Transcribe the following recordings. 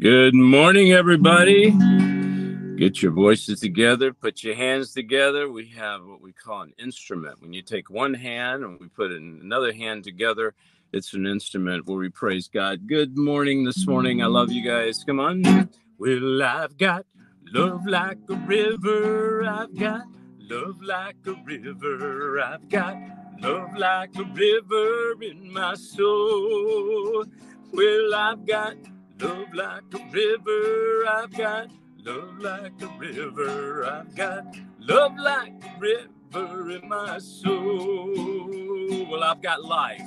Good morning, everybody. Get your voices together, put your hands together. We have what we call an instrument. When you take one hand and we put another hand together, it's an instrument where we praise God. Good morning this morning. I love you guys. Come on. Well, I've got love like a river. I've got love like a river. I've got love like a river in my soul. Well, I've got Love like a river, I've got love like a river, I've got love like a river in my soul. Well, I've got life.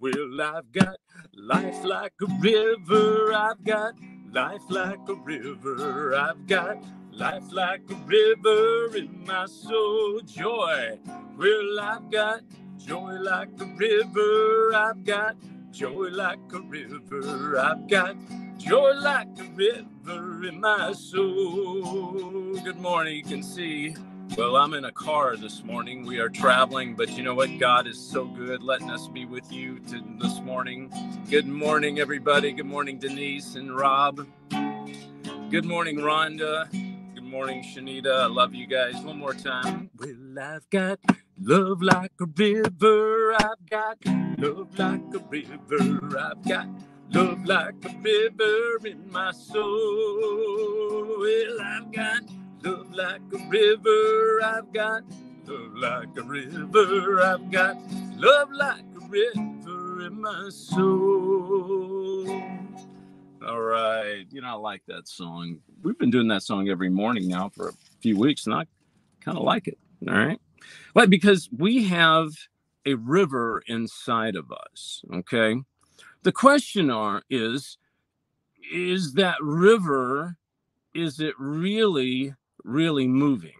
Well, I've got life like a river, I've got life like a river, I've got life like a river in my soul. Joy. Well, I've got joy like a river, I've got joy like a river, I've got Joy like a river in my soul. Good morning. You can see, well, I'm in a car this morning. We are traveling, but you know what? God is so good letting us be with you to, this morning. Good morning, everybody. Good morning, Denise and Rob. Good morning, Rhonda. Good morning, Shanita. I love you guys. One more time. Well, I've got love like a river. I've got love like a river. I've got Love like a river in my soul. Well, I've got love like a river. I've got love like a river. I've got love like a river in my soul. All right. You know, I like that song. We've been doing that song every morning now for a few weeks, and I kind of like it. All right. Well, because we have a river inside of us. Okay. The question are is is that river is it really really moving?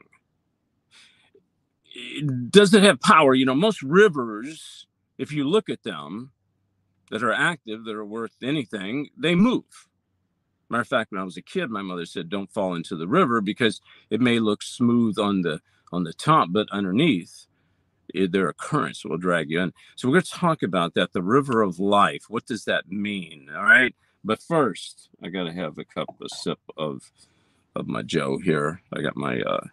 Does it have power? You know, most rivers, if you look at them that are active, that are worth anything, they move. Matter of fact, when I was a kid, my mother said, "Don't fall into the river because it may look smooth on the on the top, but underneath there are currents will drag you in. So we're going to talk about that, the river of life. What does that mean? All right. But first, I got to have a cup, a sip of of my Joe here. I got my uh,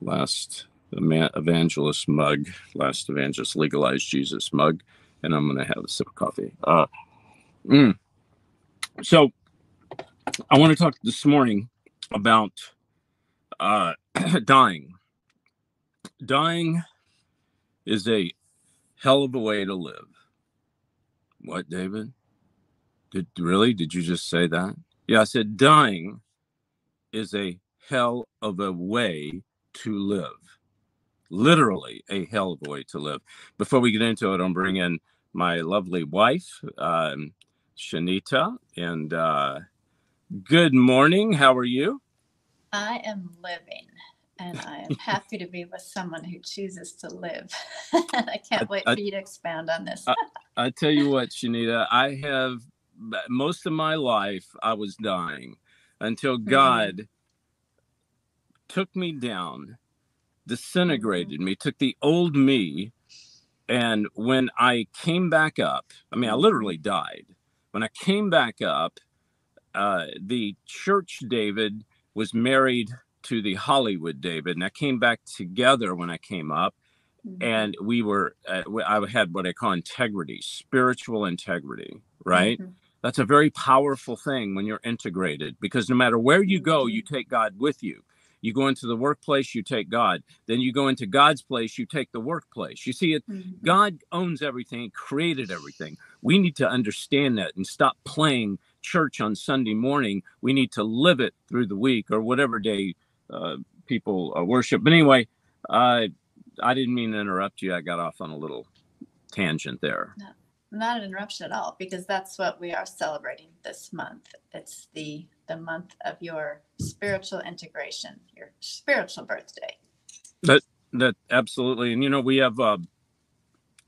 last evangelist mug, last evangelist legalized Jesus mug, and I'm going to have a sip of coffee. Uh, mm. So I want to talk this morning about uh, dying. Dying is a hell of a way to live. What, David? Did really? Did you just say that? Yeah, I said dying is a hell of a way to live. Literally a hell of a way to live. Before we get into it, I'll bring in my lovely wife, um, Shanita. And uh, good morning. How are you? I am living and I am happy to be with someone who chooses to live. I can't wait I, for you to expand on this. I, I tell you what, Shanita, I have most of my life I was dying until mm-hmm. God mm-hmm. took me down, disintegrated mm-hmm. me, took the old me, and when I came back up, I mean, I literally died. When I came back up, uh, the church David was married to the Hollywood David, and I came back together when I came up, mm-hmm. and we were uh, I had what I call integrity, spiritual integrity, right? Mm-hmm. That's a very powerful thing when you're integrated because no matter where you go, you mm-hmm. take God with you. You go into the workplace, you take God. Then you go into God's place, you take the workplace. You see, it mm-hmm. God owns everything, created everything. We need to understand that and stop playing church on Sunday morning. We need to live it through the week or whatever day uh, people uh, worship. But anyway, I I didn't mean to interrupt you. I got off on a little tangent there. No, not an interruption at all, because that's what we are celebrating this month. It's the the month of your spiritual integration, your spiritual birthday. That that absolutely, and you know we have uh,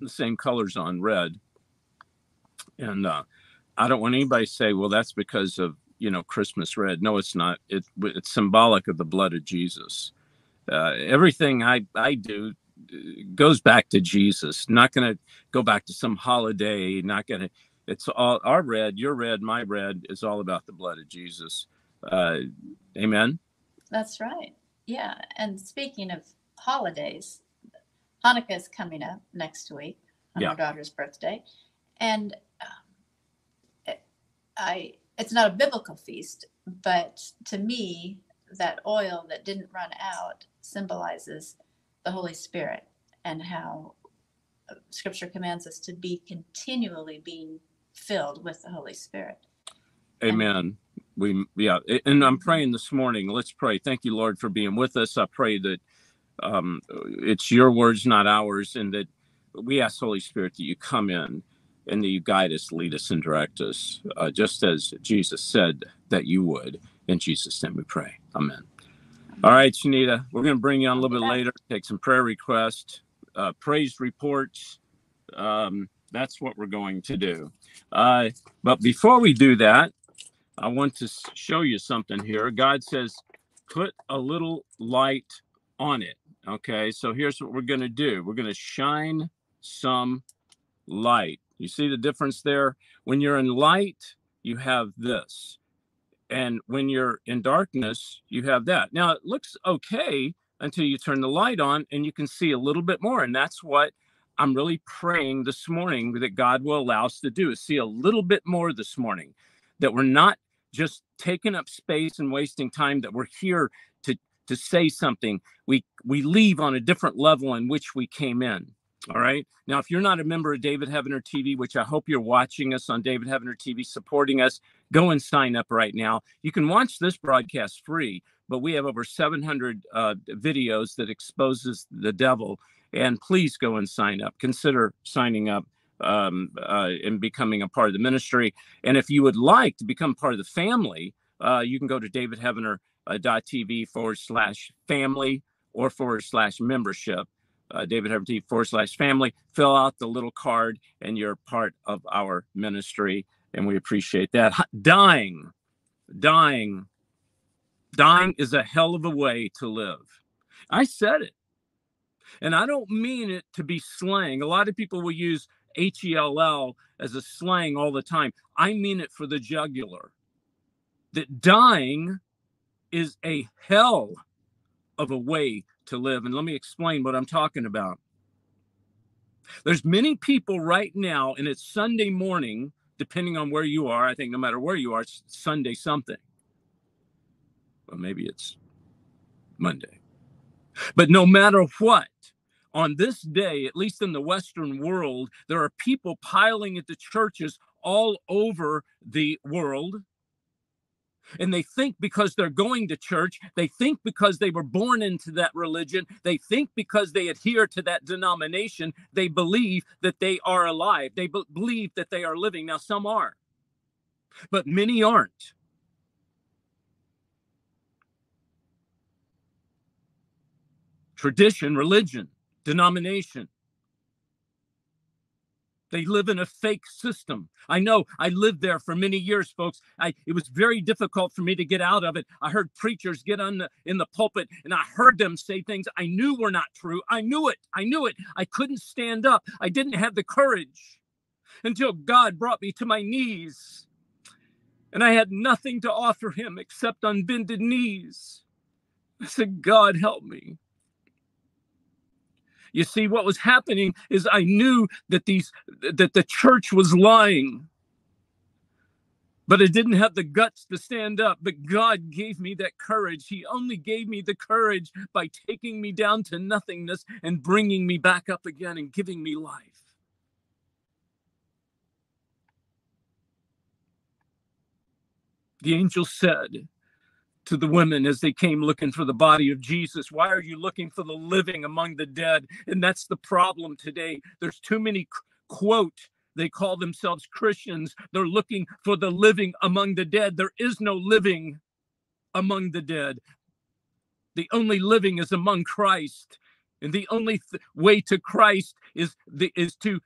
the same colors on red, and uh, I don't want anybody to say, well, that's because of you know Christmas red. No, it's not. It, it's symbolic of the blood of Jesus. Uh, everything I I do uh, goes back to Jesus. Not going to go back to some holiday. Not going to. it's all our red, your red, my red is all about the blood of Jesus. Uh, amen. That's right. Yeah. And speaking of holidays, Hanukkah is coming up next week on Yeah. our daughter's birthday. And um, I, it's not a biblical feast, but to me, that oil that didn't run out symbolizes the Holy Spirit and how uh, scripture commands us to be continually being filled with the Holy Spirit. Amen. We yeah, and I'm praying this morning. Let's pray. Thank you, Lord, for being with us. I pray that um, it's your words, not ours, and that we ask Holy Spirit that you come in and that you guide us, lead us, and direct us, uh, just as Jesus said that you would. In Jesus' name, we pray. Amen. All right, Shanita, we're going to bring you on a little bit later. Take some prayer requests, uh, praise reports. Um, that's what we're going to do. Uh, but before we do that, I want to show you something here. God says, put a little light on it. Okay, so here's what we're going to do we're going to shine some light. You see the difference there? When you're in light, you have this. And when you're in darkness, you have that. Now, it looks okay until you turn the light on and you can see a little bit more. And that's what I'm really praying this morning that God will allow us to do is see a little bit more this morning, that we're not just taking up space and wasting time, that we're here to to say something. We we leave on a different level in which we came in. All right. Now, if you're not a member of David Heavener TV, which I hope you're watching us on David Heavener TV, supporting us, go and sign up right now. You can watch this broadcast free, but we have over 700 uh, videos that exposes the devil. And please go and sign up. Consider signing up um, uh, and becoming a part of the ministry. And if you would like to become part of the family, uh, you can go to davidheavener.tv forward slash family or forward slash membership. Uh, David Heavener TV forward slash family. Fill out the little card, and you're part of our ministry. And we appreciate that. Dying, dying, dying is a hell of a way to live. I said it. And I don't mean it to be slang. A lot of people will use H E L L as a slang all the time. I mean it for the jugular. That dying is a hell of a way to live. And let me explain what I'm talking about. There's many people right now, and it's Sunday morning, depending on where you are. I think no matter where you are, it's Sunday something. Well, maybe it's Monday. But no matter what, on this day, at least in the Western world, there are people piling into churches all over the world. And they think because they're going to church, they think because they were born into that religion, they think because they adhere to that denomination, they believe that they are alive. They be- believe that they are living. Now, some are, but many aren't. tradition, religion, denomination. They live in a fake system. I know I lived there for many years, folks. I, it was very difficult for me to get out of it. I heard preachers get on the, in the pulpit and I heard them say things I knew were not true. I knew it. I knew it. I couldn't stand up. I didn't have the courage until God brought me to my knees. And I had nothing to offer him except on bended knees. I said, God, help me. You see, what was happening is I knew that these that the church was lying. But I didn't have the guts to stand up. But God gave me that courage. He only gave me the courage by taking me down to nothingness and bringing me back up again and giving me life. The angel said, to the women as they came looking for the body of Jesus. Why are you looking for the living among the dead? And that's the problem today. There's too many quote they call themselves Christians. They're looking for the living among the dead. There is no living among the dead. The only living is among Christ. And the only th- way to Christ is the, is to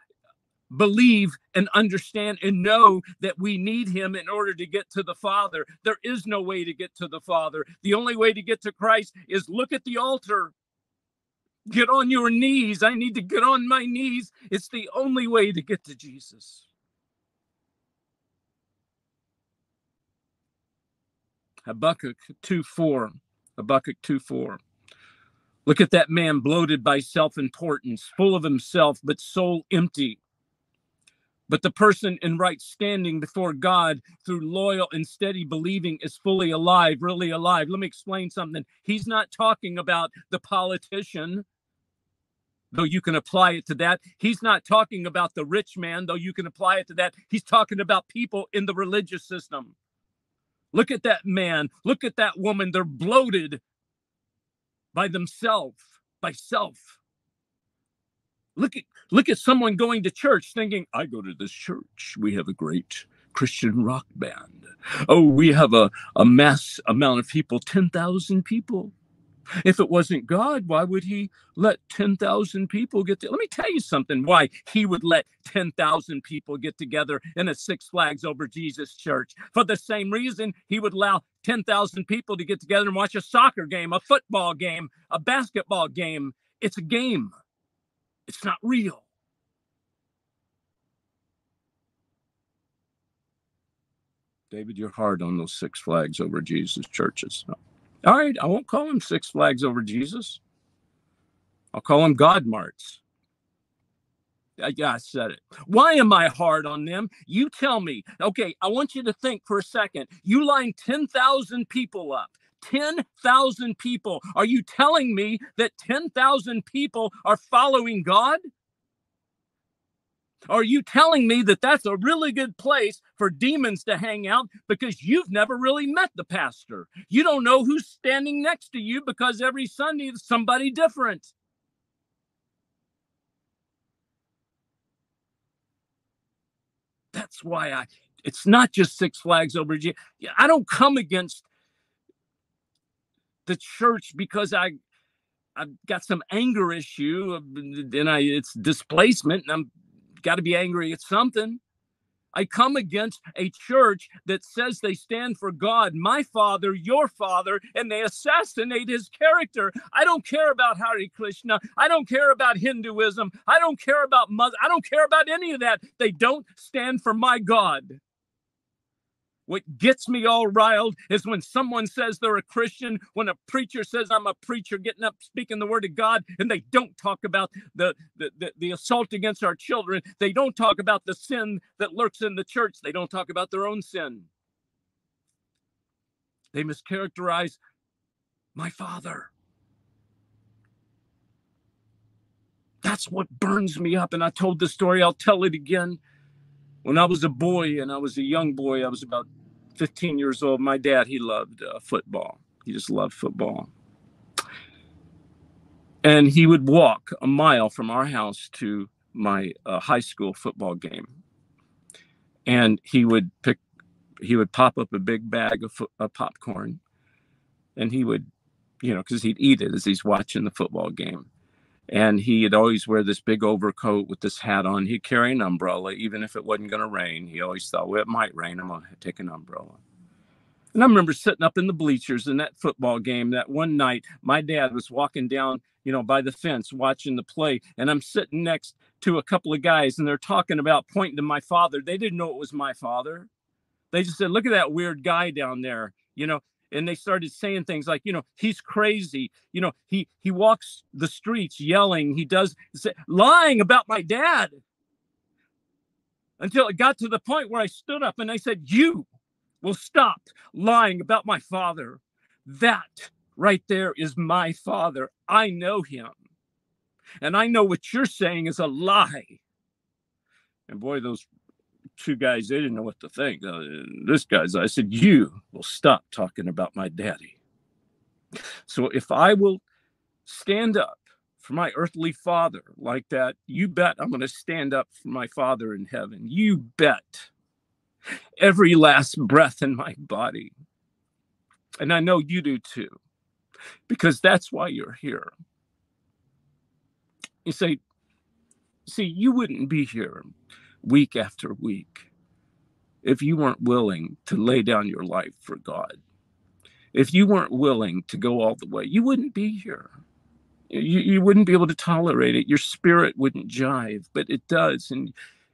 believe and understand and know that we need him in order to get to the Father. There is no way to get to the Father. The only way to get to Christ is look at the altar. Get on your knees. I need to get on my knees. It's the only way to get to Jesus. Habakkuk 2 4. Habakkuk 2 4. Look at that man bloated by self importance, full of himself, but soul empty but the person in right standing before God through loyal and steady believing is fully alive, really alive. Let me explain something. He's not talking about the politician, though you can apply it to that. He's not talking about the rich man, though you can apply it to that. He's talking about people in the religious system. Look at that man. Look at that woman. They're bloated by themselves, by self. Look at look at someone going to church thinking, I go to this church. We have a great Christian rock band. Oh, we have a, a mass amount of people, 10,000 people. If it wasn't God, why would he let 10,000 people get to? Let me tell you something why he would let 10,000 people get together in a Six Flags over Jesus church. For the same reason, he would allow 10,000 people to get together and watch a soccer game, a football game, a basketball game. It's a game, it's not real. David, you're hard on those Six Flags over Jesus churches. All right, I won't call them Six Flags over Jesus. I'll call them God Marts. I said it. Why am I hard on them? You tell me. Okay, I want you to think for a second. You line 10,000 people up. 10,000 people. Are you telling me that 10,000 people are following God? Are you telling me that that's a really good place for demons to hang out because you've never really met the pastor? You don't know who's standing next to you because every Sunday is somebody different. That's why I, it's not just Six Flags over G. I don't come against the church because I, I've got some anger issue uh, and I, it's displacement and I'm got to be angry at something. I come against a church that says they stand for God, my father, your father, and they assassinate his character. I don't care about Hare Krishna. I don't care about Hinduism. I don't care about mother. I don't care about any of that. They don't stand for my God. What gets me all riled is when someone says they're a Christian, when a preacher says I'm a preacher, getting up speaking the word of God, and they don't talk about the, the, the, the assault against our children. They don't talk about the sin that lurks in the church. They don't talk about their own sin. They mischaracterize my father. That's what burns me up. And I told the story, I'll tell it again. When I was a boy and I was a young boy, I was about 15 years old, my dad, he loved uh, football. He just loved football. And he would walk a mile from our house to my uh, high school football game. And he would pick, he would pop up a big bag of, of popcorn and he would, you know, because he'd eat it as he's watching the football game and he'd always wear this big overcoat with this hat on. He'd carry an umbrella, even if it wasn't going to rain. He always thought, well, it might rain. I'm going to take an umbrella. And I remember sitting up in the bleachers in that football game that one night. My dad was walking down, you know, by the fence watching the play, and I'm sitting next to a couple of guys, and they're talking about pointing to my father. They didn't know it was my father. They just said, "Look at that weird guy down there." You know, and they started saying things like you know he's crazy you know he he walks the streets yelling he does lying about my dad. Until it got to the point where i stood up and i said you will stop lying about my father. That right there is my father. I know him. And i know what you're saying is a lie. And boy those two guys, they didn't know what to think. Uh, this guy's, I said, You will stop talking about my daddy. So if I will stand up for my earthly father like that, you bet I'm going to stand up for my father in heaven. You bet. Every last breath in my body. And I know you do too, because that's why you're here. You say, see, you wouldn't be here week after week if you weren't willing to lay down your life for God. If you weren't willing to go all the way, you wouldn't be here. You, you wouldn't be able to tolerate it. Your spirit wouldn't jive, but it does. And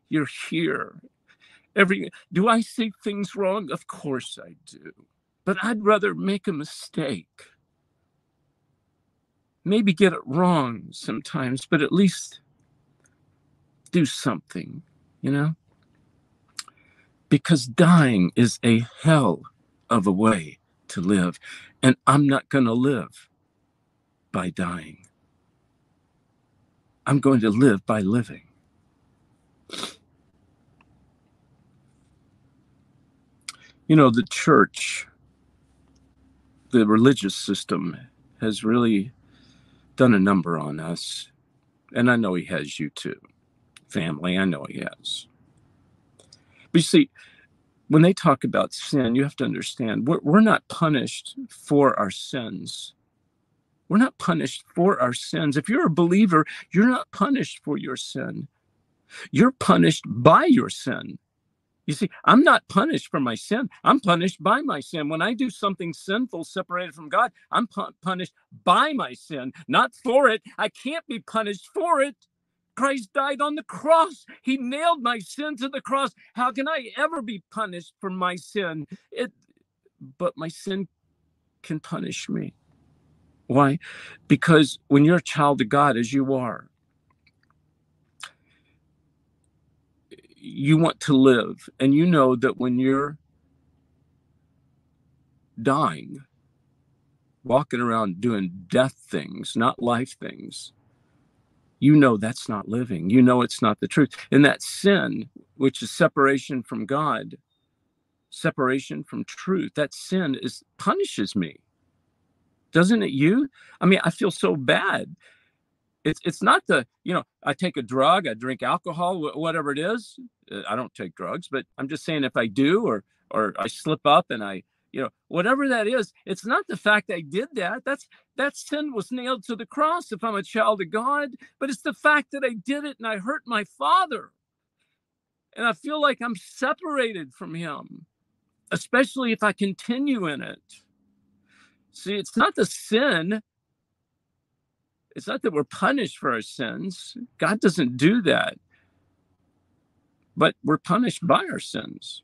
you're here. Every do I see things wrong? Of course I do. But I'd rather make a mistake. Maybe get it wrong sometimes, but at least do something, you know? Because dying is a hell of a way to live. And I'm not going to live by dying. I'm going to live by living. You know, the church, the religious system has really done a number on us. And I know he has you too. Family, I know he has. But you see, when they talk about sin, you have to understand we're, we're not punished for our sins. We're not punished for our sins. If you're a believer, you're not punished for your sin. You're punished by your sin. You see, I'm not punished for my sin. I'm punished by my sin. When I do something sinful separated from God, I'm pu- punished by my sin, not for it. I can't be punished for it. Christ died on the cross. He nailed my sin to the cross. How can I ever be punished for my sin? It but my sin can punish me. Why? Because when you're a child of God, as you are, you want to live, and you know that when you're dying, walking around doing death things, not life things, you know that's not living. You know it's not the truth. And that sin, which is separation from God, separation from truth, that sin is punishes me doesn't it you i mean i feel so bad it's it's not the you know i take a drug i drink alcohol whatever it is uh, i don't take drugs but i'm just saying if i do or or i slip up and i you know whatever that is it's not the fact i did that that's that sin was nailed to the cross if i'm a child of god but it's the fact that i did it and i hurt my father and i feel like i'm separated from him especially if i continue in it See, it's not the sin. It's not that we're punished for our sins. God doesn't do that. But we're punished by our sins.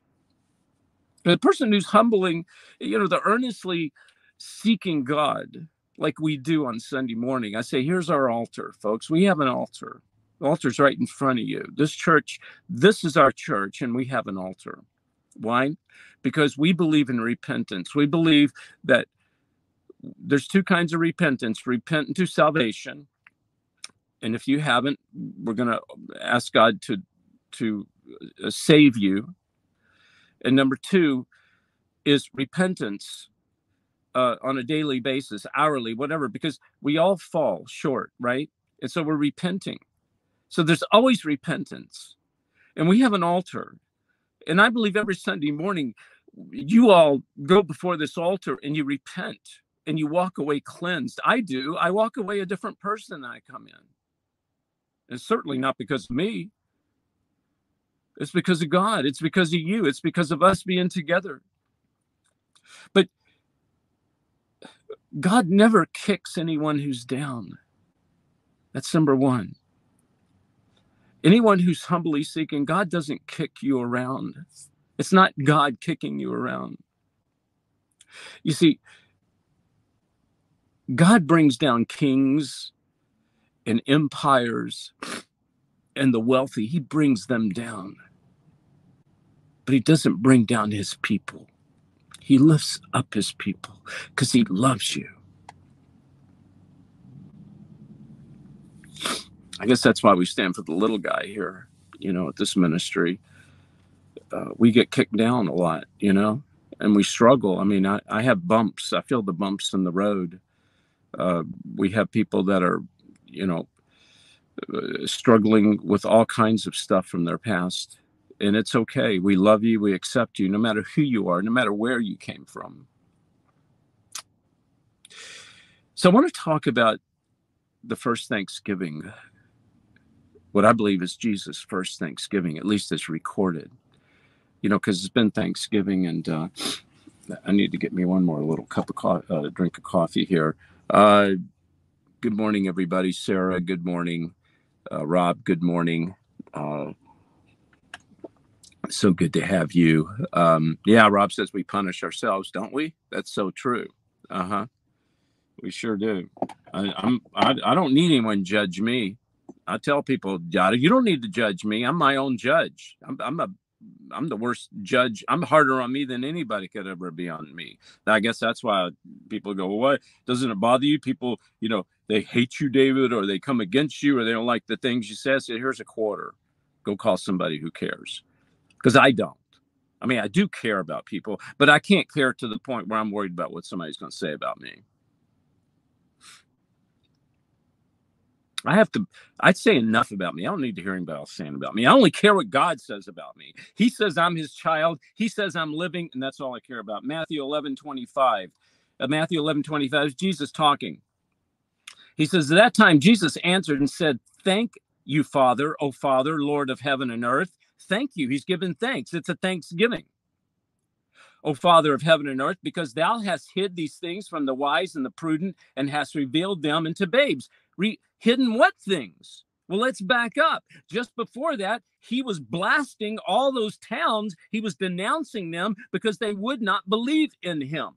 The person who's humbling, you know, the earnestly seeking God, like we do on Sunday morning. I say, here's our altar, folks. We have an altar. The altar's right in front of you. This church, this is our church, and we have an altar. Why? Because we believe in repentance. We believe that there's two kinds of repentance repent unto salvation and if you haven't we're going to ask god to to uh, save you and number two is repentance uh, on a daily basis hourly whatever because we all fall short right and so we're repenting so there's always repentance and we have an altar and i believe every sunday morning you all go before this altar and you repent and you walk away cleansed. I do. I walk away a different person than I come in. It's certainly not because of me. It's because of God. It's because of you. It's because of us being together. But God never kicks anyone who's down. That's number one. Anyone who's humbly seeking, God doesn't kick you around. It's not God kicking you around. You see, God brings down kings and empires and the wealthy, he brings them down. But he doesn't bring down his people. He lifts up his people because he loves you. I guess that's why we stand for the little guy here, you know, at this ministry. Uh, we get kicked down a lot, you know, and we struggle. I mean, I, I have bumps. I feel the bumps in the road uh, we have people that are, you know, struggling with all kinds of stuff from their past. And it's okay. We love you. We accept you, no matter who you are, no matter where you came from. So I want to talk about the first Thanksgiving, what I believe is Jesus' first Thanksgiving, at least as recorded. You know, because it's been Thanksgiving, and uh, I need to get me one more little cup of coffee, uh, drink of coffee here. Uh, good morning, everybody. Sarah, good morning. Uh, Rob, good morning. Uh, so good to have you. Um, yeah, Rob says we punish ourselves, don't we? That's so true. Uh huh. We sure do. I, I'm. I, I don't need anyone judge me. I tell people, you don't need to judge me. I'm my own judge. I'm, I'm a I'm the worst judge. I'm harder on me than anybody could ever be on me. I guess that's why people go, well, what doesn't it bother you? People, you know, they hate you, David, or they come against you, or they don't like the things you say. So here's a quarter. Go call somebody who cares. Because I don't. I mean, I do care about people, but I can't care to the point where I'm worried about what somebody's going to say about me. I have to, I'd say enough about me. I don't need to hear anybody else saying about me. I only care what God says about me. He says I'm his child. He says I'm living, and that's all I care about. Matthew 11, 25. Uh, Matthew 11, 25 is Jesus talking. He says, At that time, Jesus answered and said, Thank you, Father, O Father, Lord of heaven and earth. Thank you. He's given thanks. It's a thanksgiving. O Father of heaven and earth, because thou hast hid these things from the wise and the prudent and hast revealed them unto babes. Re- hidden what things? Well, let's back up. Just before that, he was blasting all those towns. He was denouncing them because they would not believe in him.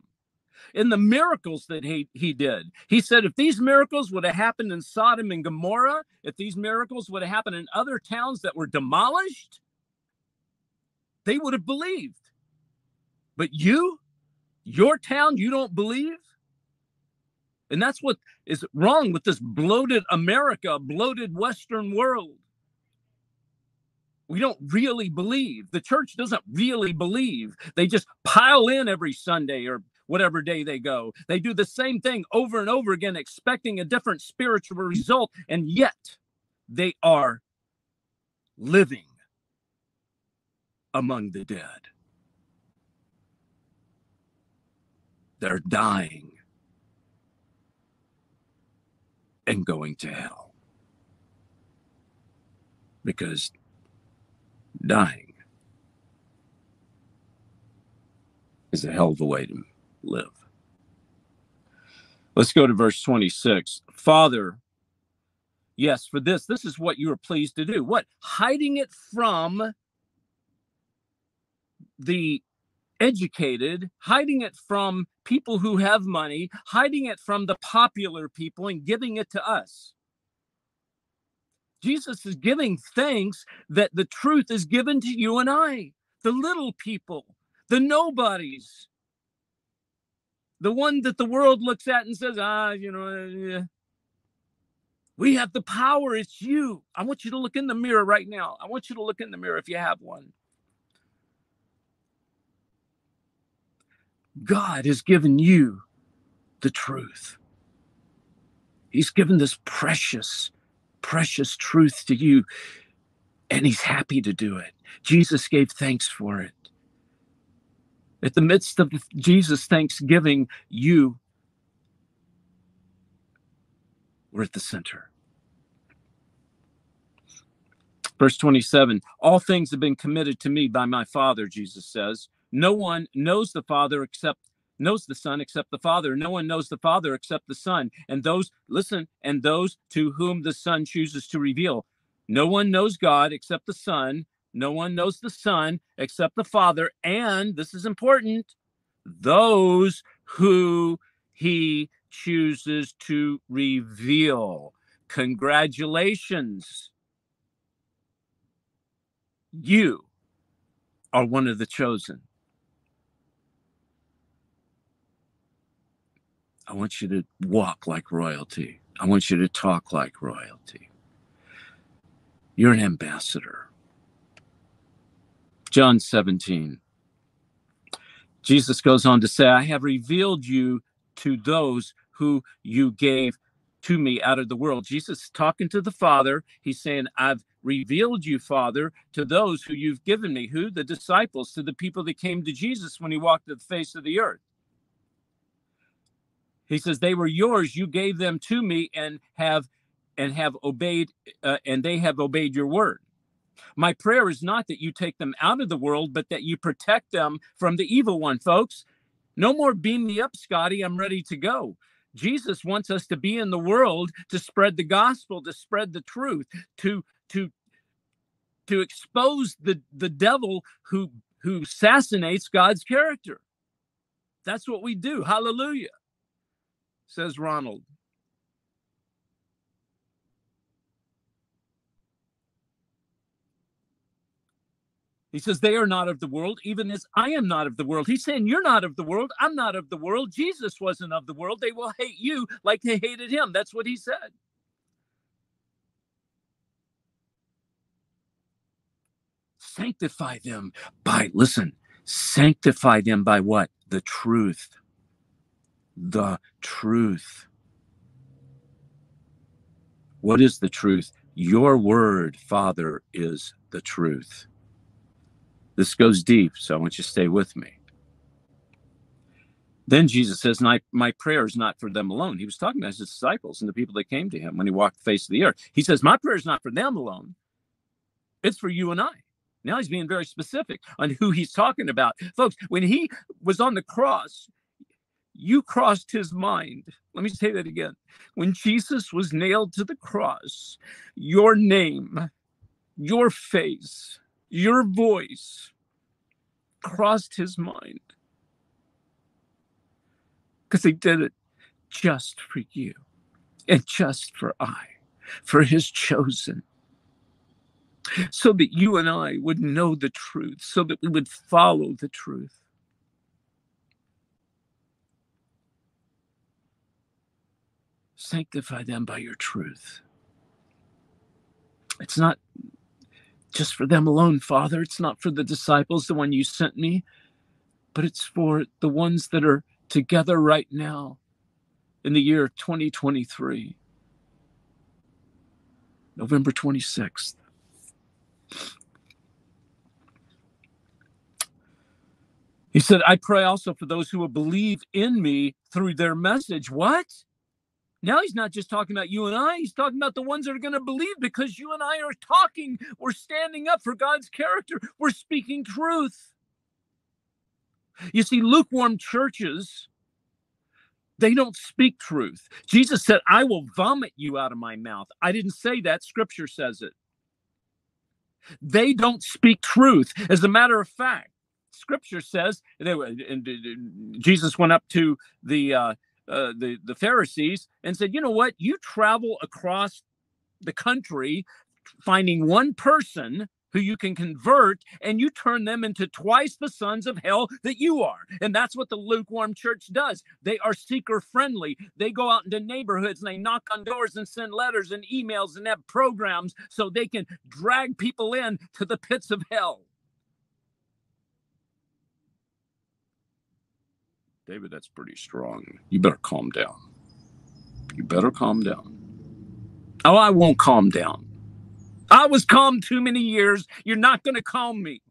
In the miracles that he, he did, he said, if these miracles would have happened in Sodom and Gomorrah, if these miracles would have happened in other towns that were demolished, they would have believed. But you, your town, you don't believe? And that's what is wrong with this bloated America, bloated Western world. We don't really believe. The church doesn't really believe. They just pile in every Sunday or whatever day they go. They do the same thing over and over again, expecting a different spiritual result. And yet they are living among the dead. They're dying and going to hell. Because dying is a hell of a way to live. Let's go to verse 26. Father, yes, for this, this is what you are pleased to do. What? Hiding it from the educated, hiding it from people who have money, hiding it from the popular people and giving it to us. Jesus is giving thanks that the truth is given to you and I, the little people, the nobodies, the one that the world looks at and says, ah, you know, we have the power. It's you. I want you to look in the mirror right now. I want you to look in the mirror if you have one. God has given you the truth. He's given this precious, precious truth to you, and He's happy to do it. Jesus gave thanks for it. At the midst of Jesus' thanksgiving, you were at the center. Verse 27 All things have been committed to me by my Father, Jesus says. No one knows the Father except knows the Son except the Father. No one knows the Father except the Son. And those, listen, and those to whom the Son chooses to reveal. No one knows God except the Son. No one knows the Son except the Father. And this is important those who he chooses to reveal. Congratulations. You are one of the chosen. I want you to walk like royalty. I want you to talk like royalty. You're an ambassador. John 17. Jesus goes on to say, I have revealed you to those who you gave to me out of the world. Jesus talking to the Father. He's saying, I've revealed you, Father, to those who you've given me. Who? The disciples, to the people that came to Jesus when he walked the face of the earth. He says, They were yours. You gave them to me and have and have obeyed uh, and they have obeyed your word. My prayer is not that you take them out of the world, but that you protect them from the evil one, folks. No more beam me up, Scotty. I'm ready to go. Jesus wants us to be in the world to spread the gospel, to spread the truth, to to to expose the the devil who who assassinates God's character. That's what we do. Hallelujah. Says Ronald. He says, They are not of the world, even as I am not of the world. He's saying, You're not of the world. I'm not of the world. Jesus wasn't of the world. They will hate you like they hated him. That's what he said. Sanctify them by, listen, sanctify them by what? The truth. The truth. What is the truth? Your word, Father, is the truth. This goes deep, so I want you to stay with me. Then Jesus says, my, my prayer is not for them alone. He was talking about his disciples and the people that came to him when he walked the face of the earth. He says, My prayer is not for them alone, it's for you and I. Now he's being very specific on who he's talking about. Folks, when he was on the cross, you crossed his mind. Let me say that again. When Jesus was nailed to the cross, your name, your face, your voice crossed his mind because he did it just for you and just for I, for his chosen, so that you and I would know the truth, so that we would follow the truth. Sanctify them by your truth. It's not just for them alone, Father. It's not for the disciples, the one you sent me, but it's for the ones that are together right now in the year 2023, November 26th. He said, I pray also for those who will believe in me through their message. What? Now he's not just talking about you and I, he's talking about the ones that are going to believe because you and I are talking. We're standing up for God's character, we're speaking truth. You see, lukewarm churches, they don't speak truth. Jesus said, I will vomit you out of my mouth. I didn't say that, scripture says it. They don't speak truth. As a matter of fact, scripture says, they. and Jesus went up to the uh, uh, the the Pharisees and said, "You know what? You travel across the country, finding one person." Who you can convert and you turn them into twice the sons of hell that you are. And that's what the lukewarm church does. They are seeker friendly. They go out into neighborhoods and they knock on doors and send letters and emails and have programs so they can drag people in to the pits of hell. David, that's pretty strong. You better calm down. You better calm down. Oh, I won't calm down. I was calm too many years. You're not going to calm me.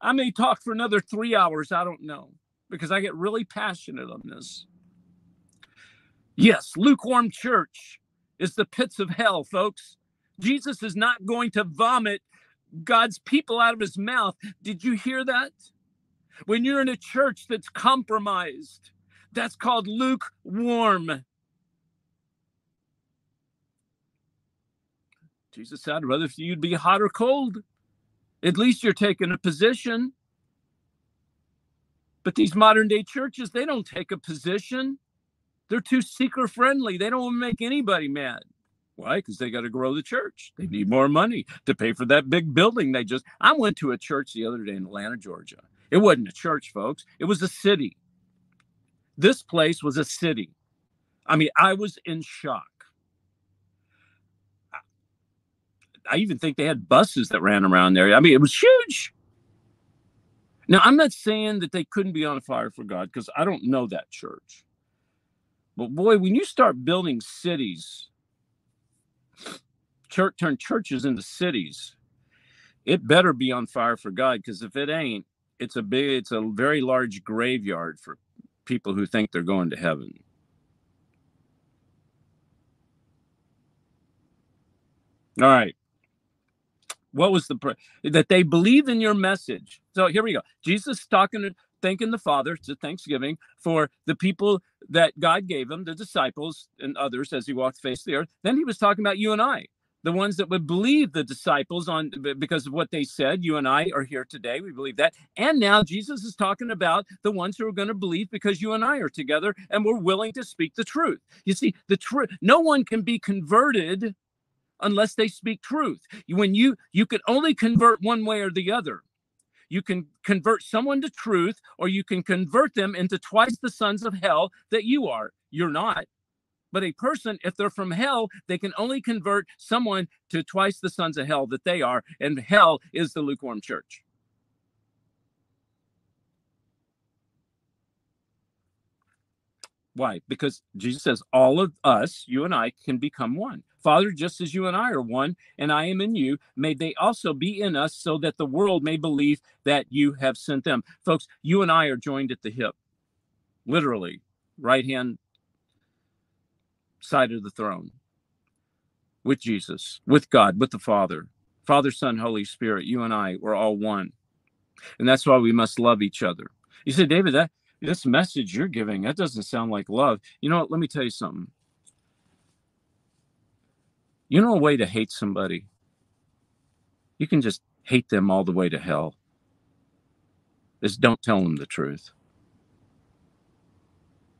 I may talk for another three hours. I don't know because I get really passionate on this. Yes, lukewarm church is the pits of hell, folks. Jesus is not going to vomit God's people out of his mouth. Did you hear that? When you're in a church that's compromised, that's called lukewarm. Jesus said, I'd rather you'd be hot or cold. At least you're taking a position. But these modern day churches, they don't take a position. They're too seeker friendly. They don't make anybody mad. Why? Because they got to grow the church. They need more money to pay for that big building they just. I went to a church the other day in Atlanta, Georgia. It wasn't a church, folks. It was a city. This place was a city. I mean, I was in shock. I even think they had buses that ran around there. I mean, it was huge. Now, I'm not saying that they couldn't be on fire for God because I don't know that church. But boy, when you start building cities, church turn churches into cities, it better be on fire for God because if it ain't, it's a big it's a very large graveyard for people who think they're going to heaven. All right. What was the that they believe in your message. So here we go. Jesus talking thanking the father to thanksgiving for the people that god gave him the disciples and others as he walked face the earth. Then he was talking about you and i the ones that would believe the disciples on because of what they said. You and I are here today. We believe that. And now Jesus is talking about the ones who are going to believe because you and I are together and we're willing to speak the truth. You see, the truth, no one can be converted unless they speak truth. When you you can only convert one way or the other. You can convert someone to truth, or you can convert them into twice the sons of hell that you are. You're not. But a person, if they're from hell, they can only convert someone to twice the sons of hell that they are. And hell is the lukewarm church. Why? Because Jesus says all of us, you and I, can become one. Father, just as you and I are one, and I am in you, may they also be in us so that the world may believe that you have sent them. Folks, you and I are joined at the hip, literally, right hand side of the throne with Jesus, with God, with the Father. Father, Son, Holy Spirit, you and I, we're all one. And that's why we must love each other. You say, David, that this message you're giving, that doesn't sound like love. You know what? Let me tell you something. You know a way to hate somebody? You can just hate them all the way to hell. Is don't tell them the truth.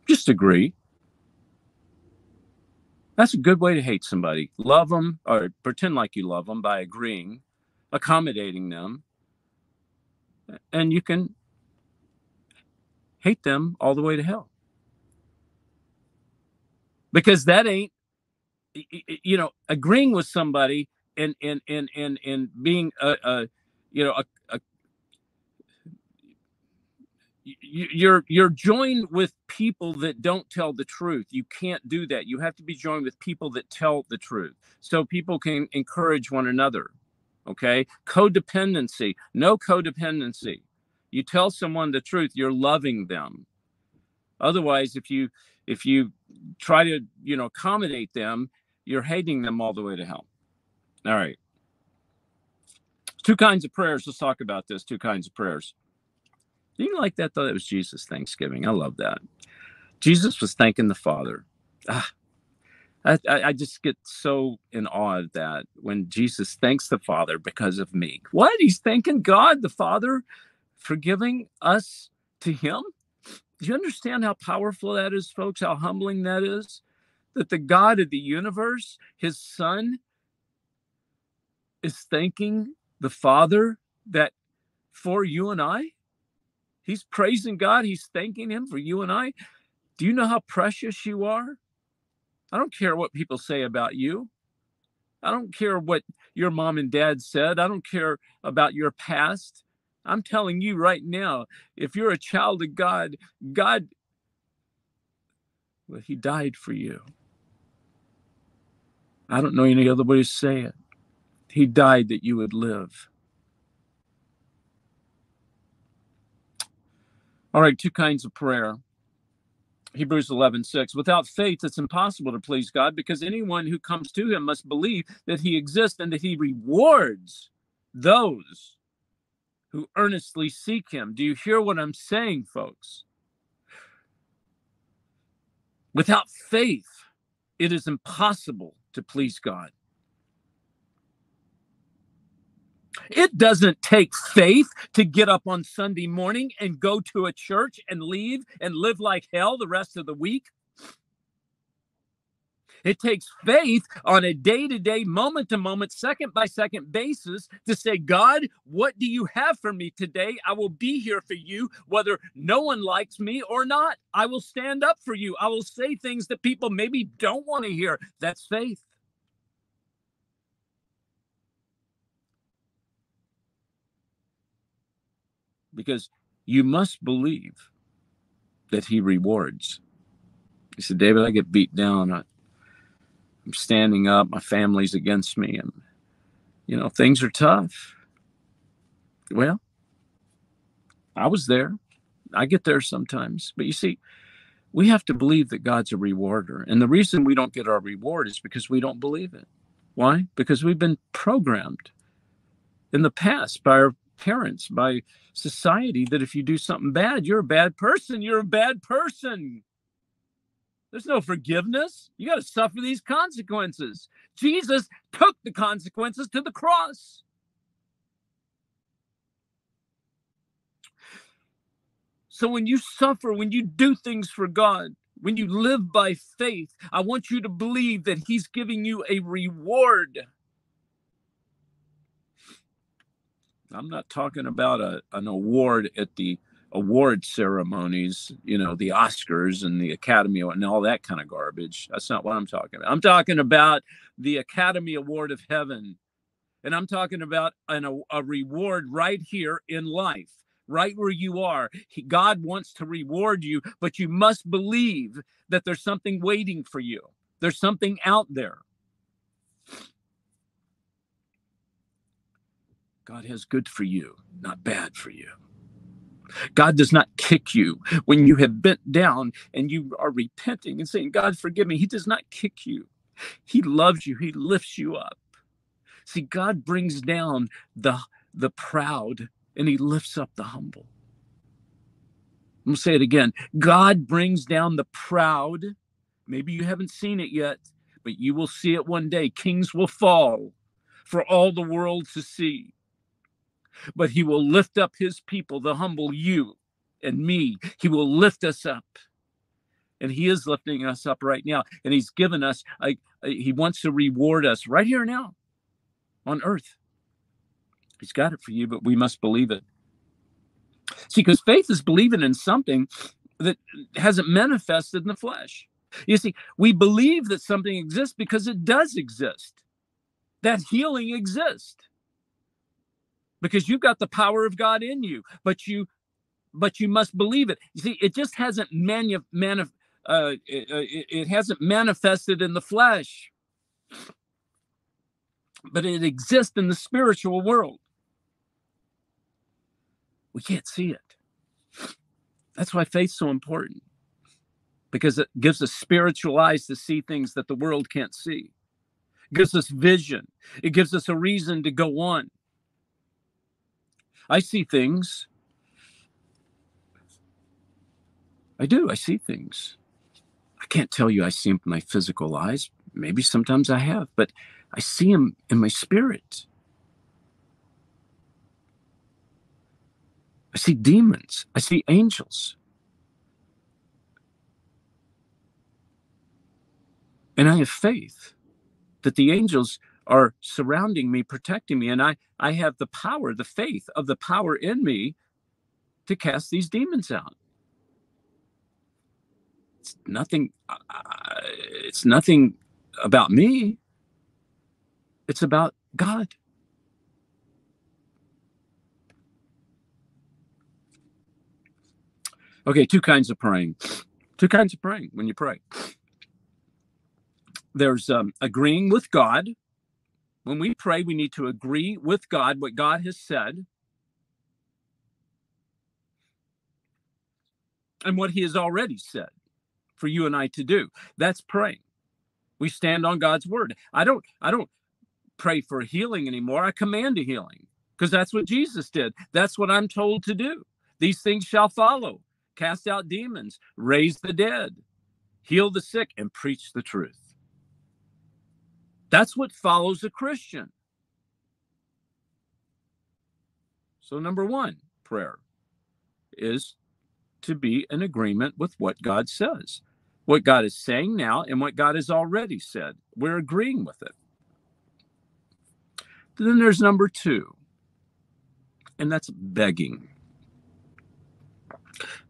Just agree. That's a good way to hate somebody. Love them or pretend like you love them by agreeing, accommodating them. And you can hate them all the way to hell. Because that ain't you know agreeing with somebody and and and and and being a, a you know a, a you're you're joined with people that don't tell the truth you can't do that you have to be joined with people that tell the truth so people can encourage one another okay codependency no codependency you tell someone the truth you're loving them otherwise if you if you try to you know accommodate them you're hating them all the way to hell. All right. Two kinds of prayers. Let's talk about this. Two kinds of prayers. You like that though? It was Jesus Thanksgiving. I love that. Jesus was thanking the Father. Ah, I, I just get so in awe of that when Jesus thanks the Father because of me. What? He's thanking God the Father for giving us to Him? Do you understand how powerful that is, folks? How humbling that is? that the God of the universe, his son, is thanking the Father that for you and I, he's praising God, he's thanking him for you and I. Do you know how precious you are? I don't care what people say about you. I don't care what your mom and dad said. I don't care about your past. I'm telling you right now, if you're a child of God, God, well, He died for you. I don't know any other way to say it. He died that you would live. All right, two kinds of prayer. Hebrews 11, 6. Without faith, it's impossible to please God because anyone who comes to him must believe that he exists and that he rewards those who earnestly seek him. Do you hear what I'm saying, folks? Without faith, it is impossible to please God. It doesn't take faith to get up on Sunday morning and go to a church and leave and live like hell the rest of the week. It takes faith on a day to day, moment to moment, second by second basis to say, God, what do you have for me today? I will be here for you, whether no one likes me or not. I will stand up for you. I will say things that people maybe don't want to hear. That's faith. Because you must believe that he rewards. He said, David, I get beat down. I, I'm standing up. My family's against me. And, you know, things are tough. Well, I was there. I get there sometimes. But you see, we have to believe that God's a rewarder. And the reason we don't get our reward is because we don't believe it. Why? Because we've been programmed in the past by our parents, by society, that if you do something bad, you're a bad person. You're a bad person. There's no forgiveness. You got to suffer these consequences. Jesus took the consequences to the cross. So when you suffer, when you do things for God, when you live by faith, I want you to believe that He's giving you a reward. I'm not talking about a, an award at the award ceremonies, you know, the Oscars and the Academy and all that kind of garbage. That's not what I'm talking about. I'm talking about the Academy Award of Heaven. And I'm talking about an, a, a reward right here in life, right where you are. He, God wants to reward you, but you must believe that there's something waiting for you. There's something out there. God has good for you, not bad for you. God does not kick you when you have bent down and you are repenting and saying, God, forgive me. He does not kick you. He loves you. He lifts you up. See, God brings down the, the proud and he lifts up the humble. I'm going to say it again. God brings down the proud. Maybe you haven't seen it yet, but you will see it one day. Kings will fall for all the world to see but he will lift up his people, the humble you and me. He will lift us up. And he is lifting us up right now. And he's given us, a, a, he wants to reward us right here now on earth. He's got it for you, but we must believe it. See, because faith is believing in something that hasn't manifested in the flesh. You see, we believe that something exists because it does exist, that healing exists because you've got the power of God in you, but you but you must believe it. You see, it just hasn't manu- manif- uh, it, uh, it hasn't manifested in the flesh, but it exists in the spiritual world. We can't see it. That's why faith's so important because it gives us spiritual eyes to see things that the world can't see. It gives us vision. It gives us a reason to go on. I see things. I do. I see things. I can't tell you I see them with my physical eyes. Maybe sometimes I have, but I see them in my spirit. I see demons. I see angels. And I have faith that the angels are surrounding me, protecting me. And I, I have the power, the faith of the power in me to cast these demons out. It's nothing, uh, it's nothing about me. It's about God. Okay, two kinds of praying. Two kinds of praying when you pray. There's um, agreeing with God, when we pray, we need to agree with God what God has said and what he has already said for you and I to do. That's praying. We stand on God's word. I don't I don't pray for healing anymore. I command a healing because that's what Jesus did. That's what I'm told to do. These things shall follow. Cast out demons, raise the dead, heal the sick and preach the truth. That's what follows a Christian. So, number one, prayer is to be in agreement with what God says, what God is saying now, and what God has already said. We're agreeing with it. Then there's number two, and that's begging.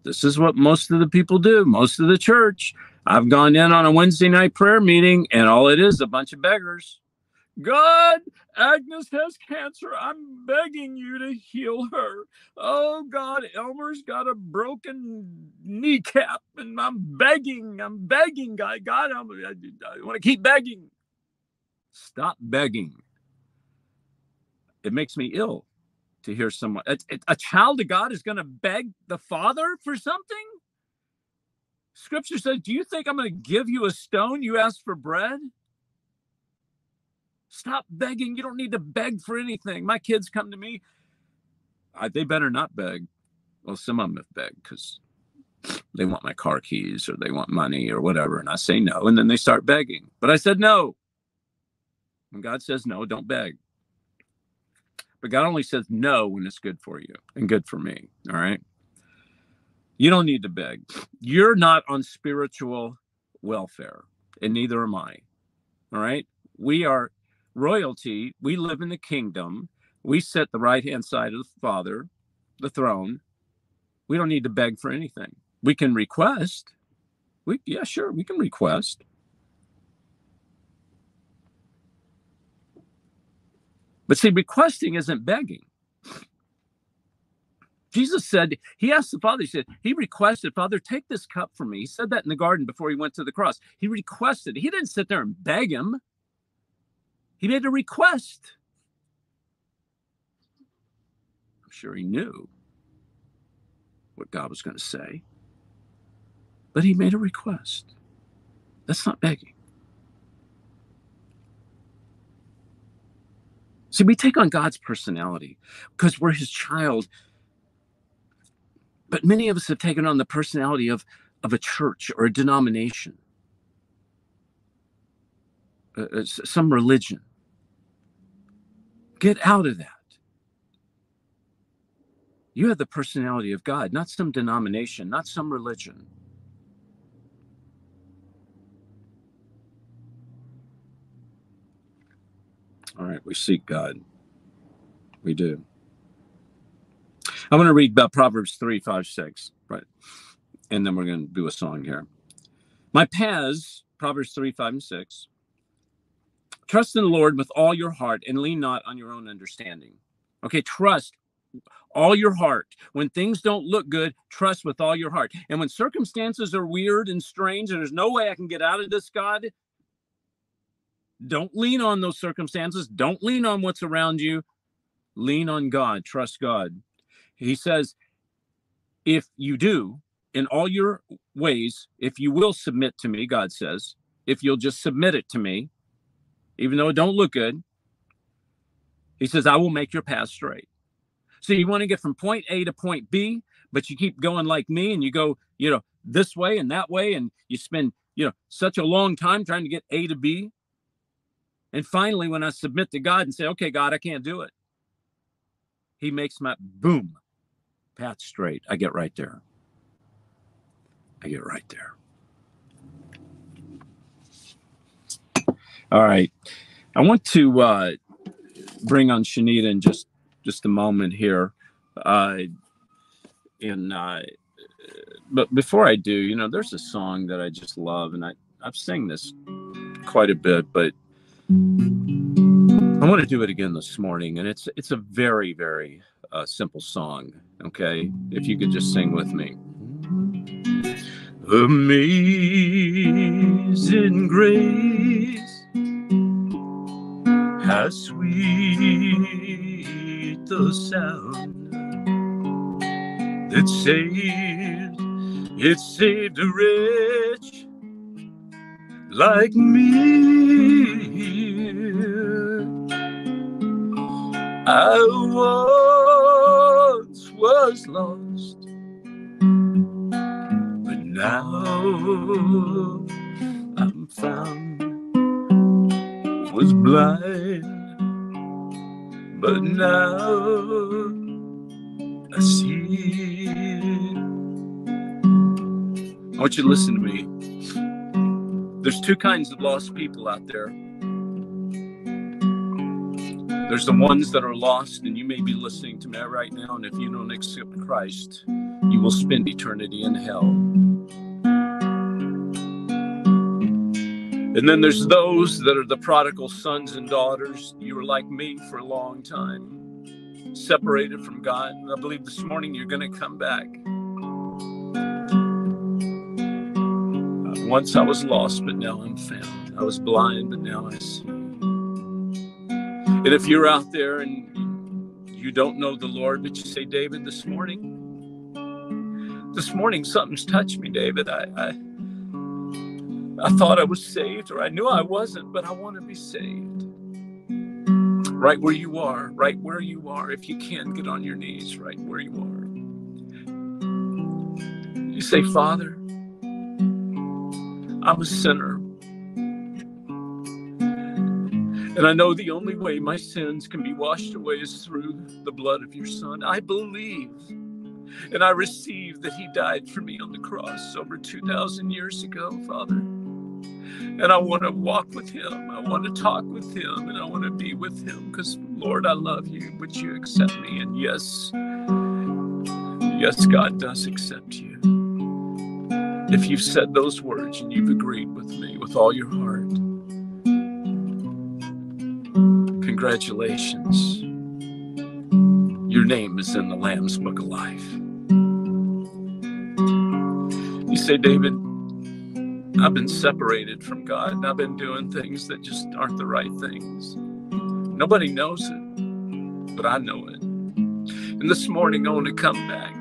This is what most of the people do, most of the church. I've gone in on a Wednesday night prayer meeting, and all it is a bunch of beggars. God, Agnes has cancer. I'm begging you to heal her. Oh God, Elmer's got a broken kneecap, and I'm begging. I'm begging, God. God, I'm, I, I want to keep begging. Stop begging. It makes me ill to hear someone. A, a child of God is going to beg the Father for something. Scripture says, Do you think I'm going to give you a stone? You ask for bread? Stop begging. You don't need to beg for anything. My kids come to me. I, they better not beg. Well, some of them have begged because they want my car keys or they want money or whatever. And I say no. And then they start begging. But I said no. When God says no, don't beg. But God only says no when it's good for you and good for me. All right. You don't need to beg. You're not on spiritual welfare, and neither am I. All right. We are royalty. We live in the kingdom. We sit the right hand side of the Father, the throne. We don't need to beg for anything. We can request. We yeah, sure, we can request. But see, requesting isn't begging. Jesus said, He asked the Father, He said, He requested, Father, take this cup from me. He said that in the garden before he went to the cross. He requested. He didn't sit there and beg him, he made a request. I'm sure he knew what God was going to say, but he made a request. That's not begging. See, we take on God's personality because we're his child. But many of us have taken on the personality of, of a church or a denomination, uh, uh some religion. Get out of that. You have the personality of God, not some denomination, not some religion. All right, we seek God. We do. I'm going to read about Proverbs 3, 5, 6, right? And then we're going to do a song here. My paths, Proverbs 3, 5, and 6. Trust in the Lord with all your heart and lean not on your own understanding. Okay, trust all your heart. When things don't look good, trust with all your heart. And when circumstances are weird and strange and there's no way I can get out of this, God, don't lean on those circumstances. Don't lean on what's around you. Lean on God. Trust God. He says, if you do, in all your ways, if you will submit to me, God says, if you'll just submit it to me, even though it don't look good, he says, I will make your path straight. So you want to get from point A to point B, but you keep going like me and you go, you know, this way and that way, and you spend, you know, such a long time trying to get A to B. And finally, when I submit to God and say, okay, God, I can't do it, He makes my boom, path straight. I get right there. I get right there. All right. I want to uh, bring on Shanita in just just a moment here. Uh, and uh, but before I do, you know, there's a song that I just love, and I I've sang this quite a bit, but I want to do it again this morning, and it's it's a very very uh, simple song. Okay, if you could just sing with me. Amazing grace, how sweet the sound that saved, it saved a wretch like me. I once was lost, but now I'm found. Was blind, but now I see. I want you to listen to me. There's two kinds of lost people out there. There's the ones that are lost, and you may be listening to me right now. And if you don't accept Christ, you will spend eternity in hell. And then there's those that are the prodigal sons and daughters. You were like me for a long time, separated from God. And I believe this morning you're going to come back. Once I was lost, but now I'm found. I was blind, but now I see. And if you're out there and you don't know the Lord, but you say, David, this morning, this morning something's touched me, David. I, I, I thought I was saved, or I knew I wasn't, but I want to be saved. Right where you are, right where you are. If you can, get on your knees right where you are. You say, Father, I'm a sinner. And I know the only way my sins can be washed away is through the blood of your Son. I believe and I receive that He died for me on the cross over 2,000 years ago, Father. And I want to walk with Him. I want to talk with Him and I want to be with Him because, Lord, I love you. Would you accept me? And yes, yes, God does accept you. If you've said those words and you've agreed with me with all your heart, Congratulations. Your name is in the Lamb's Book of Life. You say, David, I've been separated from God and I've been doing things that just aren't the right things. Nobody knows it, but I know it. And this morning I want to come back.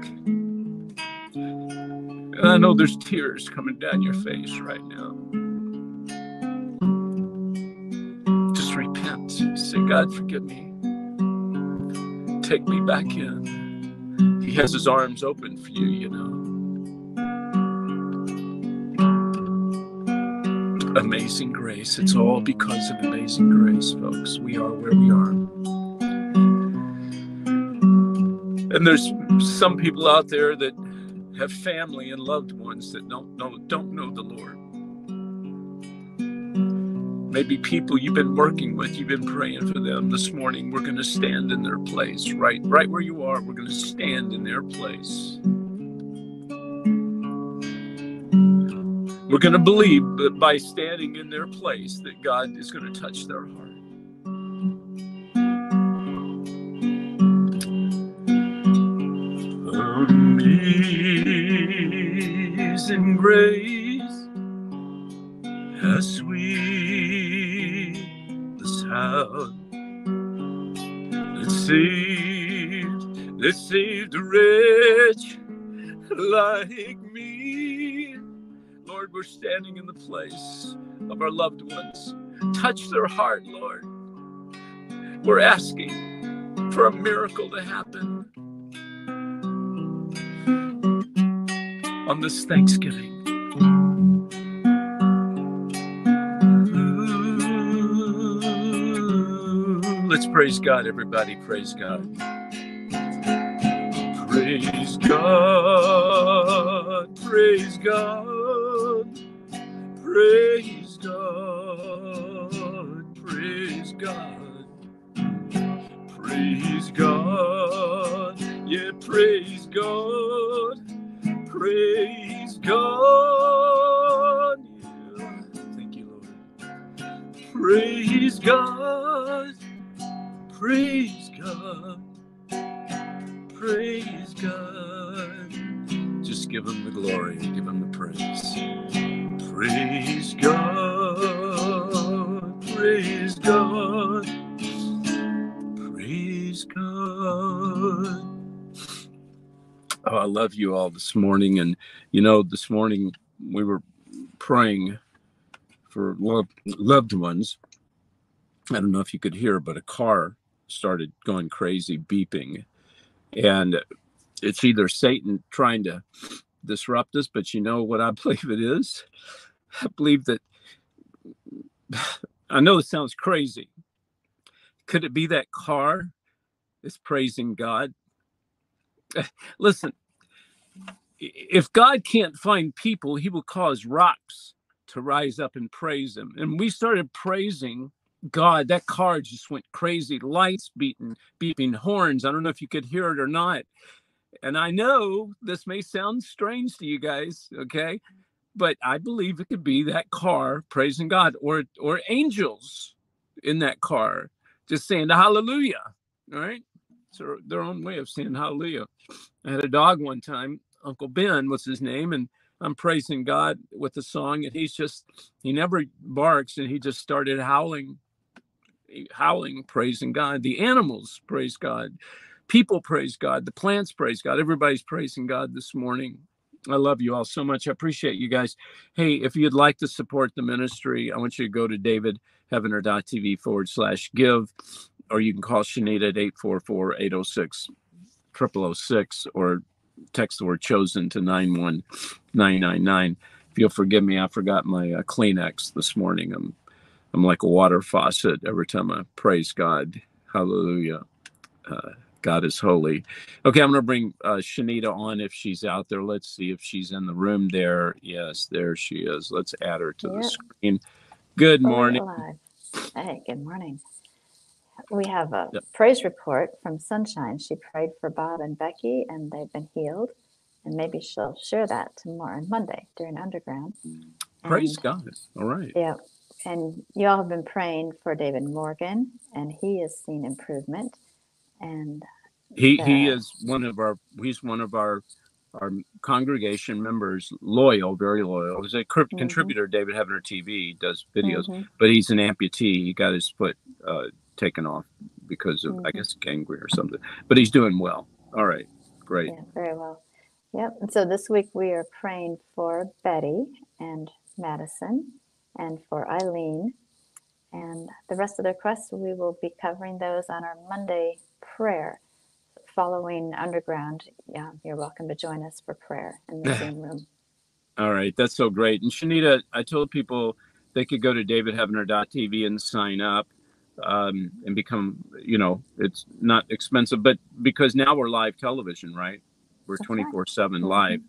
And I know there's tears coming down your face right now. God, forgive me. Take me back in. He has his arms open for you, you know. Amazing grace. It's all because of amazing grace, folks. We are where we are. And there's some people out there that have family and loved ones that don't know, don't know the Lord maybe people you've been working with you've been praying for them. This morning we're going to stand in their place. Right right where you are we're going to stand in their place. We're going to believe that by standing in their place that god is going to touch their heart. Amazing grace that saved a wretch like me. Lord, we're standing in the place of our loved ones. Touch their heart, Lord. We're asking for a miracle to happen on this Thanksgiving. Let's praise God, everybody. Praise God. Praise God. Praise God. Praise God. Praise God. Praise God. Yeah, praise God. Praise God. Thank you, Lord. Praise God. Praise God. Praise God. Just give him the glory and give him the praise. Praise God. Praise God. Praise God. Oh, I love you all this morning. And, you know, this morning we were praying for loved, loved ones. I don't know if you could hear, but a car started going crazy, beeping. And it's either Satan trying to disrupt us, but you know what I believe it is? I believe that I know it sounds crazy. Could it be that car is praising God? Listen, if God can't find people, he will cause rocks to rise up and praise him. And we started praising God, that car just went crazy. Lights beating, beeping horns. I don't know if you could hear it or not. And I know this may sound strange to you guys, okay? But I believe it could be that car praising God or or angels in that car just saying the hallelujah. All right. So their own way of saying hallelujah. I had a dog one time, Uncle Ben was his name, and I'm praising God with a song, and he's just he never barks and he just started howling howling, praising God. The animals praise God. People praise God. The plants praise God. Everybody's praising God this morning. I love you all so much. I appreciate you guys. Hey, if you'd like to support the ministry, I want you to go to davidheavener.tv forward slash give, or you can call Sinead at 844 806 0006, or text the word chosen to 91999. If you'll forgive me, I forgot my uh, Kleenex this morning. I'm, I'm like a water faucet every time I praise God. Hallelujah. Uh, God is holy. Okay, I'm going to bring uh, Shanita on if she's out there. Let's see if she's in the room there. Yes, there she is. Let's add her to the screen. Good morning. Hey, good morning. We have a yep. praise report from Sunshine. She prayed for Bob and Becky, and they've been healed. And maybe she'll share that tomorrow, on Monday during Underground. Praise and, God. All right. Yeah. And you all have been praying for David Morgan, and he has seen improvement. And he the, he is one of our he's one of our our congregation members, loyal, very loyal. He's a mm-hmm. contributor. David Heavener TV does videos, mm-hmm. but he's an amputee. He got his foot uh, taken off because of, mm-hmm. I guess, gangrene or something. But he's doing well. All right, great. Yeah, very well. Yep. And so this week we are praying for Betty and Madison and for Eileen. And the rest of the requests, we will be covering those on our Monday prayer following Underground. Yeah, you're welcome to join us for prayer in the Zoom room. All right. That's so great. And Shanita, I told people they could go to davidheavener.tv and sign up um, and become, you know, it's not expensive, but because now we're live television, right? We're 24 7 mm-hmm. live.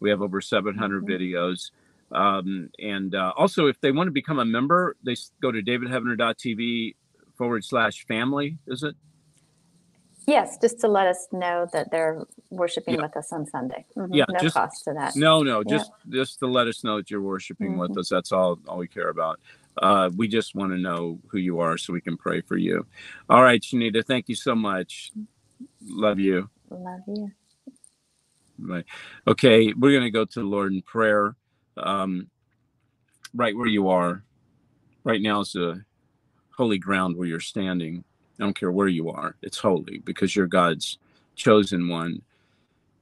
We have over 700 mm-hmm. videos. Um, and uh, also, if they want to become a member, they go to davidheavener.tv forward slash family, is it? Yes, just to let us know that they're worshiping yeah. with us on Sunday. Mm-hmm. Yeah, no just, cost to that. No, no, just just to let us know that you're worshiping mm-hmm. with us. That's all all we care about. Uh, we just want to know who you are so we can pray for you. All right, Shanita, thank you so much. Love you. Love you. Right. Okay, we're going to go to the Lord in prayer. Um, right where you are. Right now is the holy ground where you're standing. I don't care where you are, it's holy because you're God's chosen one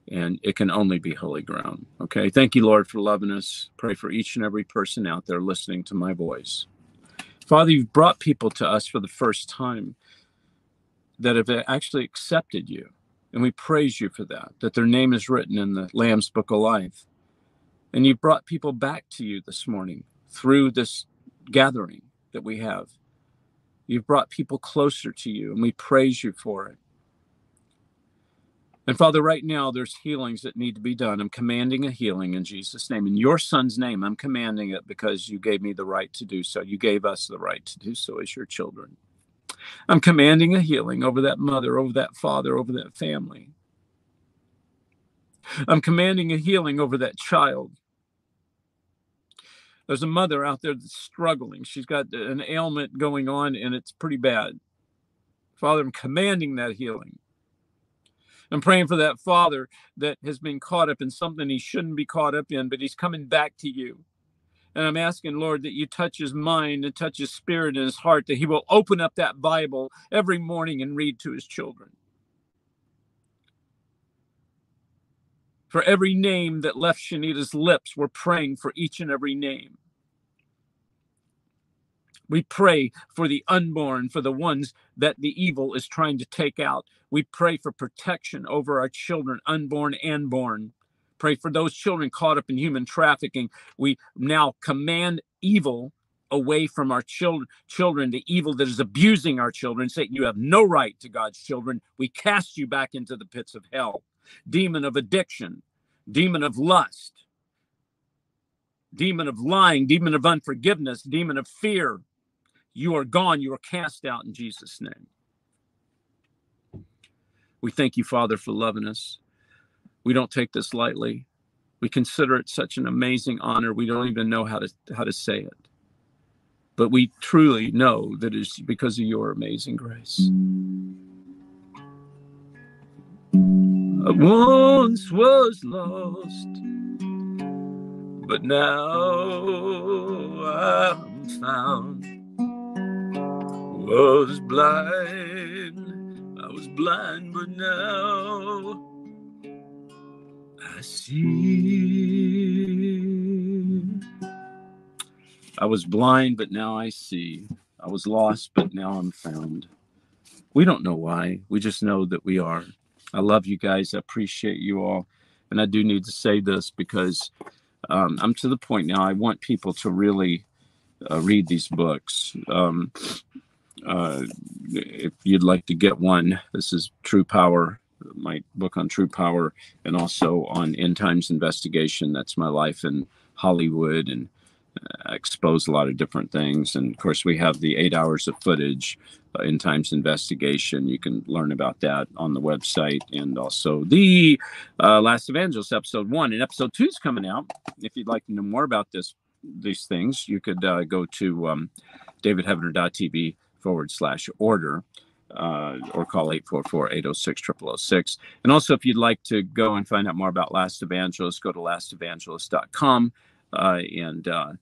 and it can only be holy ground. Okay. Thank you, Lord, for loving us. Pray for each and every person out there listening to my voice. Father, you've brought people to us for the first time that have actually accepted you. And we praise you for that, that their name is written in the Lamb's Book of Life. And you've brought people back to you this morning through this gathering that we have. You've brought people closer to you, and we praise you for it. And Father, right now there's healings that need to be done. I'm commanding a healing in Jesus' name. In your son's name, I'm commanding it because you gave me the right to do so. You gave us the right to do so as your children. I'm commanding a healing over that mother, over that father, over that family. I'm commanding a healing over that child. There's a mother out there that's struggling. She's got an ailment going on and it's pretty bad. Father, I'm commanding that healing. I'm praying for that father that has been caught up in something he shouldn't be caught up in, but he's coming back to you. And I'm asking, Lord, that you touch his mind and touch his spirit and his heart, that he will open up that Bible every morning and read to his children. For every name that left Shanita's lips, we're praying for each and every name. We pray for the unborn, for the ones that the evil is trying to take out. We pray for protection over our children, unborn and born. Pray for those children caught up in human trafficking. We now command evil away from our children, children, the evil that is abusing our children. Satan, you have no right to God's children. We cast you back into the pits of hell. Demon of addiction, demon of lust, demon of lying, demon of unforgiveness, demon of fear, you are gone. You are cast out in Jesus' name. We thank you, Father, for loving us. We don't take this lightly. We consider it such an amazing honor. We don't even know how to how to say it. But we truly know that it's because of your amazing grace. I once was lost, but now I'm found was blind, I was blind, but now I see. I was blind, but now I see. I was lost, but now I'm found. We don't know why. We just know that we are. I love you guys. I appreciate you all. and I do need to say this because um, I'm to the point now. I want people to really uh, read these books. Um, uh, if you'd like to get one, this is True Power, my book on True Power, and also on End Times Investigation. That's my life in Hollywood and expose a lot of different things. And of course, we have the eight hours of footage uh, End Times Investigation. You can learn about that on the website, and also the uh, Last Evangelist episode one and episode two is coming out. If you'd like to know more about this, these things, you could uh, go to um, davidheavener.tv forward slash order. Uh, or call 844-806-0006. And also, if you'd like to go and find out more about Last Evangelist, go to lastevangelist.com and uh,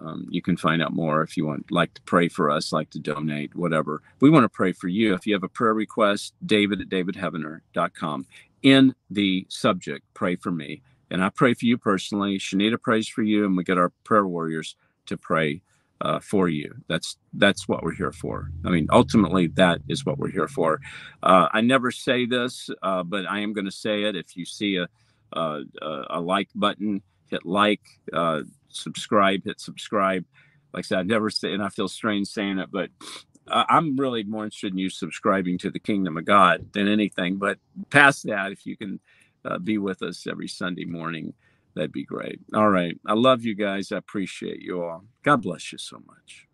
um, you can find out more if you want like to pray for us like to donate whatever. We want to pray for you. If you have a prayer request david at davidheavener.com in the subject pray for me. And i pray for you personally. Shanita prays for you and we get our prayer warriors to pray uh, for you. That's that's what we're here for. I mean ultimately that is what we're here for. Uh, i never say this uh, but i am going to say it. If you see a, a, a like button hit like, uh, subscribe, hit subscribe. Like I said, I never say, and I feel strange saying it, but I'm really more interested in you subscribing to the kingdom of God than anything. But past that, if you can uh, be with us every Sunday morning, that'd be great. All right. I love you guys. I appreciate you all. God bless you so much.